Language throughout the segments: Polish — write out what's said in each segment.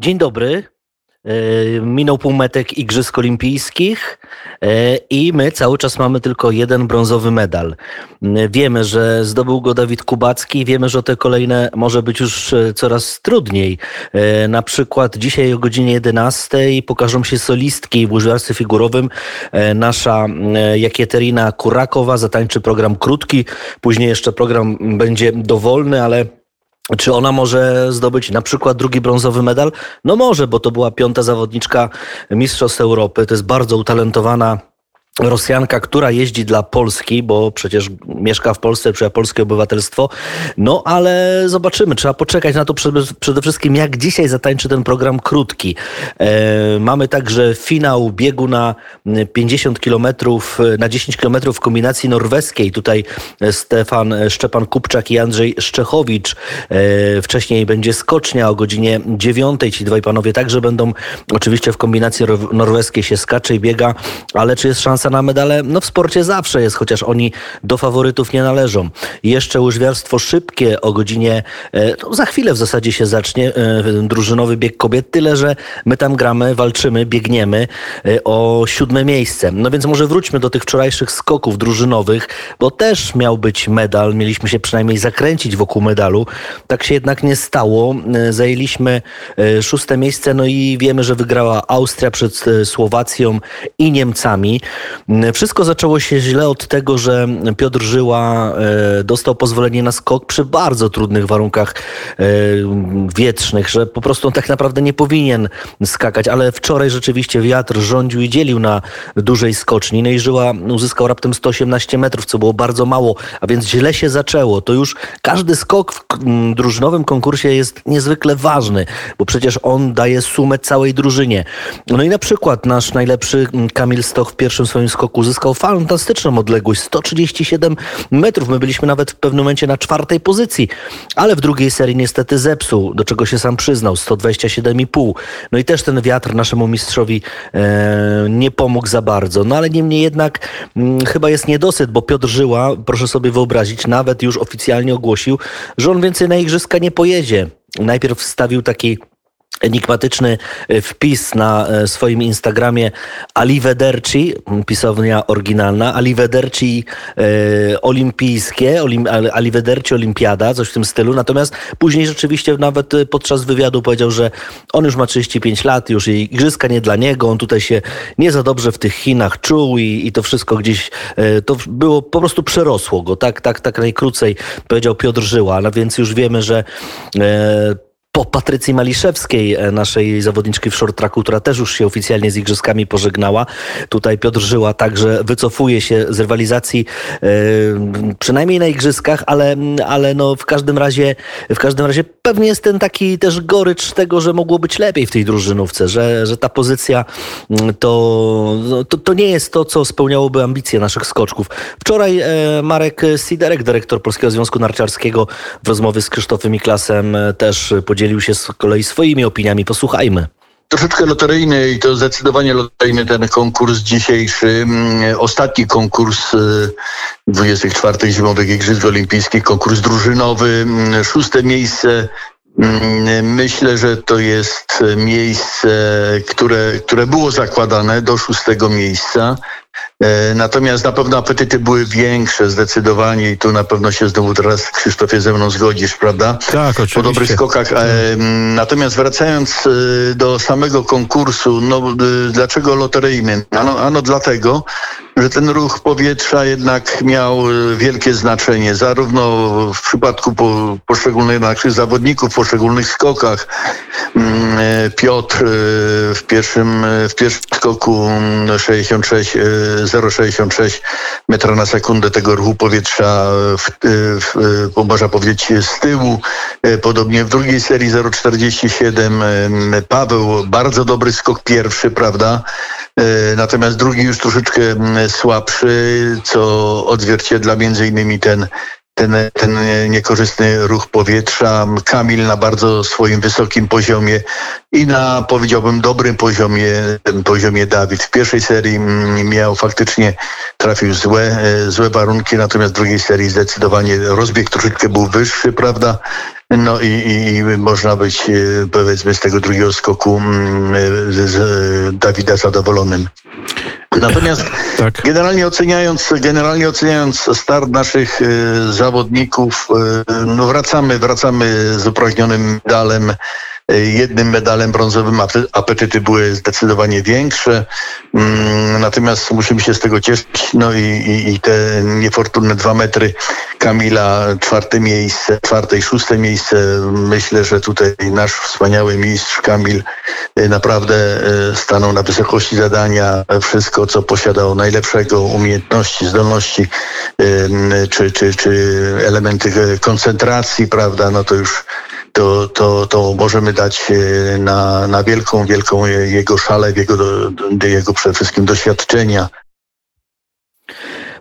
Dzień dobry. E, minął półmetek Igrzysk Olimpijskich e, i my cały czas mamy tylko jeden brązowy medal. E, wiemy, że zdobył go Dawid Kubacki, wiemy, że te kolejne może być już coraz trudniej. Na przykład dzisiaj o godzinie 11 pokażą się solistki w łyżwiarstwie figurowym. Nasza Jakieterina Kurakowa zatańczy program krótki, później jeszcze program będzie dowolny, ale czy ona może zdobyć na przykład drugi brązowy medal? No może, bo to była piąta zawodniczka Mistrzostw Europy. To jest bardzo utalentowana Rosjanka, która jeździ dla Polski, bo przecież mieszka w Polsce, przyjęła polskie obywatelstwo. No ale zobaczymy, trzeba poczekać na to przede wszystkim, jak dzisiaj zatańczy ten program krótki. E, mamy także finał biegu na 50 km, na 10 km w kombinacji norweskiej. Tutaj Stefan Szczepan Kupczak i Andrzej Szczechowicz. E, wcześniej będzie skocznia o godzinie 9. Ci dwaj panowie także będą oczywiście w kombinacji norweskiej się skacze i biega, ale czy jest szansa na medale? No w sporcie zawsze jest, chociaż oni do faworytów nie należą. Jeszcze łyżwiarstwo szybkie o godzinie, e, no za chwilę w zasadzie się zacznie e, drużynowy bieg kobiet, tyle że my tam gramy, walczymy, biegniemy e, o siódme miejsce. No więc może wróćmy do tych wczorajszych skoków drużynowych, bo też miał być medal, mieliśmy się przynajmniej zakręcić wokół medalu. Tak się jednak nie stało. Zajęliśmy szóste miejsce, no i wiemy, że wygrała Austria przed Słowacją i Niemcami. Wszystko zaczęło się źle od tego, że Piotr Żyła e, dostał pozwolenie na skok przy bardzo trudnych warunkach e, wietrznych, że po prostu on tak naprawdę nie powinien skakać, ale wczoraj rzeczywiście wiatr rządził i dzielił na dużej skoczni. No i Żyła uzyskał raptem 118 metrów, co było bardzo mało, a więc źle się zaczęło. To już każdy skok w drużynowym konkursie jest niezwykle ważny, bo przecież on daje sumę całej drużynie. No i na przykład nasz najlepszy Kamil Stoch w pierwszym swoim skoku uzyskał fantastyczną odległość 137 metrów. My byliśmy nawet w pewnym momencie na czwartej pozycji, ale w drugiej serii niestety zepsuł, do czego się sam przyznał 127,5. No i też ten wiatr naszemu mistrzowi e, nie pomógł za bardzo. No ale niemniej jednak m, mm, chyba jest niedosyt, bo Piotr Żyła, proszę sobie wyobrazić, nawet już oficjalnie ogłosił, że on więcej na igrzyska nie pojedzie. Najpierw wstawił taki enigmatyczny e, wpis na e, swoim Instagramie Alivederci, pisownia oryginalna, Alivederci e, olimpijskie, olim, Alivederci olimpiada, coś w tym stylu. Natomiast później rzeczywiście nawet e, podczas wywiadu powiedział, że on już ma 35 lat, już igrzyska nie dla niego, on tutaj się nie za dobrze w tych Chinach czuł i, i to wszystko gdzieś, e, to było, po prostu przerosło go, tak, tak, tak najkrócej powiedział Piotr Żyła, no więc już wiemy, że e, po Patrycji Maliszewskiej, e, naszej zawodniczki w short tracku, która też już się oficjalnie z igrzyskami pożegnała. Tutaj Piotr Żyła także wycofuje się z rywalizacji e, przynajmniej na igrzyskach, ale, ale no w każdym razie w każdym razie pewnie jest ten taki też gorycz tego, że mogło być lepiej w tej drużynówce, że, że ta pozycja to, no, to, to nie jest to, co spełniałoby ambicje naszych skoczków. Wczoraj e, Marek Siderek, dyrektor Polskiego Związku Narciarskiego w rozmowie z Krzysztofem Miklasem też podzielił podzielił się z kolei swoimi opiniami. Posłuchajmy troszeczkę loteryjny i to zdecydowanie loteryjny ten konkurs dzisiejszy. Mm, ostatni konkurs 24 y, Zimowych Igrzysk Olimpijskich, konkurs drużynowy. Mm, szóste miejsce. Mm, myślę, że to jest miejsce, które, które było zakładane do szóstego miejsca. E, natomiast na pewno apetyty były większe zdecydowanie i tu na pewno się znowu teraz Krzysztofie ze mną zgodzisz, prawda? Tak, oczywiście. Po dobrych skokach. E, natomiast wracając e, do samego konkursu, no dlaczego loteryjny? Ano, ano dlatego, że ten ruch powietrza jednak miał wielkie znaczenie, zarówno w przypadku poszczególnych naszych zawodników, poszczególnych skokach. Mm, Piotr w pierwszym, w pierwszym skoku 66 0,66 metra na sekundę tego ruchu powietrza, w, w, w, można powiedzieć, z tyłu. E, podobnie w drugiej serii 0,47 Paweł, bardzo dobry skok pierwszy, prawda? Natomiast drugi już troszeczkę słabszy, co odzwierciedla między innymi ten ten, ten niekorzystny ruch powietrza. Kamil na bardzo swoim wysokim poziomie i na powiedziałbym dobrym poziomie, poziomie Dawid. W pierwszej serii mm, miał faktycznie, trafił złe, e, złe warunki, natomiast w drugiej serii zdecydowanie rozbieg troszeczkę był wyższy, prawda? No i, i, i można być e, powiedzmy z tego drugiego skoku mm, z, z Dawida zadowolonym. Natomiast tak. generalnie oceniając, generalnie oceniając start naszych y, zawodników, y, no wracamy, wracamy z upragnionym medalem jednym medalem brązowym apetyty były zdecydowanie większe. Mm, natomiast musimy się z tego cieszyć. No i, i, i te niefortunne dwa metry Kamila, czwarte miejsce, czwarte i szóste miejsce. Myślę, że tutaj nasz wspaniały mistrz Kamil y, naprawdę y, stanął na wysokości zadania. Wszystko, co posiadał najlepszego, umiejętności, zdolności, y, czy, czy, czy elementy koncentracji, prawda, no to już to, to, to możemy dać e, na, na wielką, wielką jego szalę, jego, jego przede wszystkim doświadczenia.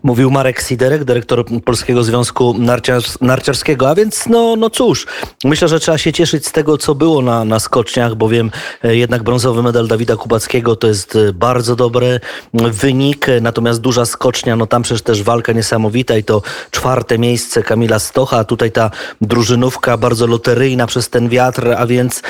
Mówił Marek Siderek, dyrektor Polskiego Związku Narciars Narciarskiego. A więc no, no cóż, myślę, że trzeba się cieszyć z tego, co było na, na skoczniach, bowiem e, jednak brązowy medal Dawida Kubackiego to jest e, bardzo dobry wynik, natomiast duża skocznia, no tam przecież też walka niesamowita i to czwarte miejsce Kamila Stocha, tutaj ta drużynówka bardzo loteryjna przez ten wiatr, a więc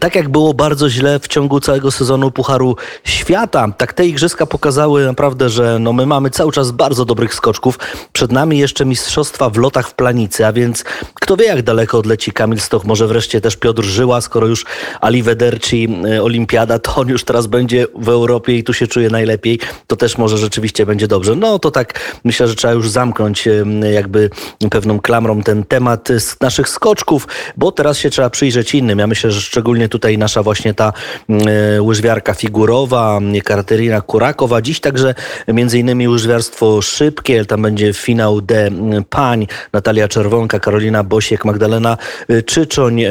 tak jak było bardzo źle w ciągu całego sezonu Pucharu Świata, tak te igrzyska pokazały naprawdę, że no my mamy cały czas bardzo dobrych skoczków. Przed nami jeszcze mistrzostwa w lotach w planicy, a więc kto wie jak daleko odleci Kamil Stoch, może wreszcie też Piotr Żyła, skoro już Ali Wederci e, olimpiada, to on już teraz będzie w Europie i tu się czuje najlepiej, to też może rzeczywiście będzie dobrze. No to tak myślę, że trzeba już zamknąć e, jakby pewną klamrą ten temat naszych skoczków, bo teraz się trzeba przyjrzeć innym. Ja myślę, że szczególnie tutaj nasza właśnie ta e, łyżwiarka figurowa, Kateryna Kurakowa, dziś także między innymi łyżwiarstwo szy szybkie. Tam będzie finał D pań. Natalia Czerwonka, Karolina Bosiek, Magdalena y, Czyczoń.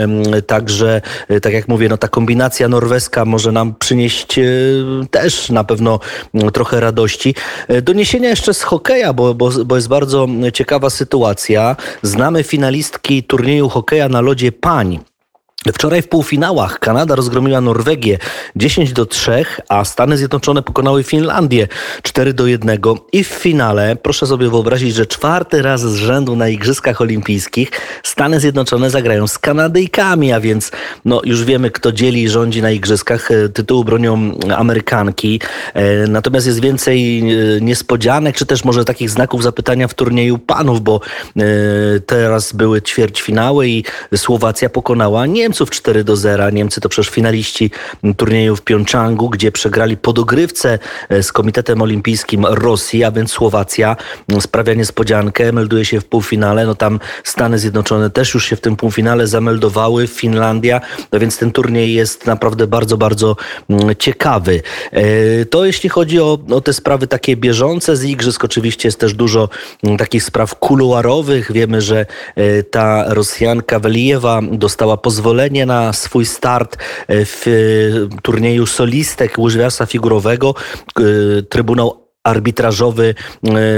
Także, y, tak jak mówię, no ta kombinacja norweska może nam przynieść y, też na pewno trochę radości. Doniesienia jeszcze z hokeja, bo, bo, bo jest bardzo ciekawa sytuacja. Znamy finalistki turnieju hokeja na lodzie pań. Wczoraj w półfinałach Kanada rozgromiła Norwegię 10 do 3, a Stany Zjednoczone pokonały Finlandię 4 do 1 i w finale proszę sobie wyobrazić, że czwarty raz z rzędu na Igrzyskach Olimpijskich Stany Zjednoczone zagrają z Kanadyjkami, a więc no, już wiemy kto dzieli i rządzi na Igrzyskach. E, tytuł bronią Amerykanki. E, natomiast jest więcej e, niespodzianek, czy też może takich znaków zapytania w turnieju panów, bo teraz były ćwierćfinały i Słowacja pokonała Niemcy. Niemców 4 do 0. Niemcy to przecież finaliści turnieju w Pjongczangu, gdzie przegrali podogrywce e, z Komitetem Olimpijskim Rosji, a więc Słowacja no, sprawia niespodziankę, melduje się w półfinale. No tam Stany Zjednoczone też już się w tym półfinale zameldowały, Finlandia, no więc ten turniej jest naprawdę bardzo, bardzo mm, ciekawy. E, to jeśli chodzi o, o te sprawy takie bieżące z igrzysk, oczywiście jest też dużo mm, takich spraw kuluarowych. Wiemy, że e, ta Rosjanka Welijewa dostała pozwolenie na swój start e, w e, turnieju solistek łyżwiarstwa figurowego. E, Trybunał arbitrażowy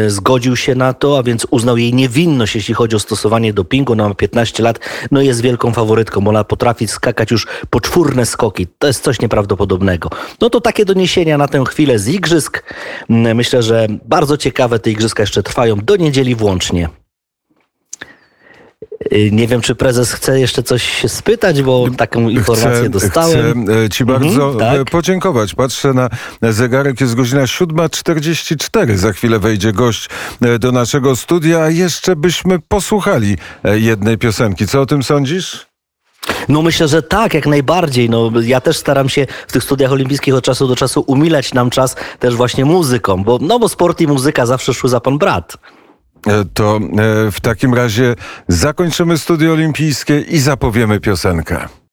zgodził się na to, a więc uznał jej niewinność, jeśli chodzi o stosowanie dopingu. Ona ma 15 lat, no jest wielką faworytką, bo ona potrafi skakać już poczwórne skoki. To jest coś nieprawdopodobnego. No to takie doniesienia na tę chwilę z igrzysk. Myślę, że bardzo ciekawe te igrzyska jeszcze trwają do niedzieli włącznie. Y, nie wiem, czy prezes chce jeszcze coś spytać, bo taką informację chcę, dostałem. Chcę e, ci mhm, bardzo mhm, tak. podziękować. Patrzę na zegarek, jest godzina 7.44. Za chwilę wejdzie gość e, do naszego studia, a jeszcze byśmy posłuchali jednej piosenki. Co o tym sądzisz? No myślę, że tak, jak najbardziej. No, ja też staram się w tych studiach olimpijskich od czasu do czasu umilać nam czas też właśnie muzyką, bo, no bo sport i muzyka zawsze szły za pan brat. E, to e, w takim razie zakończymy studio olimpijskie i zapowiemy piosenkę.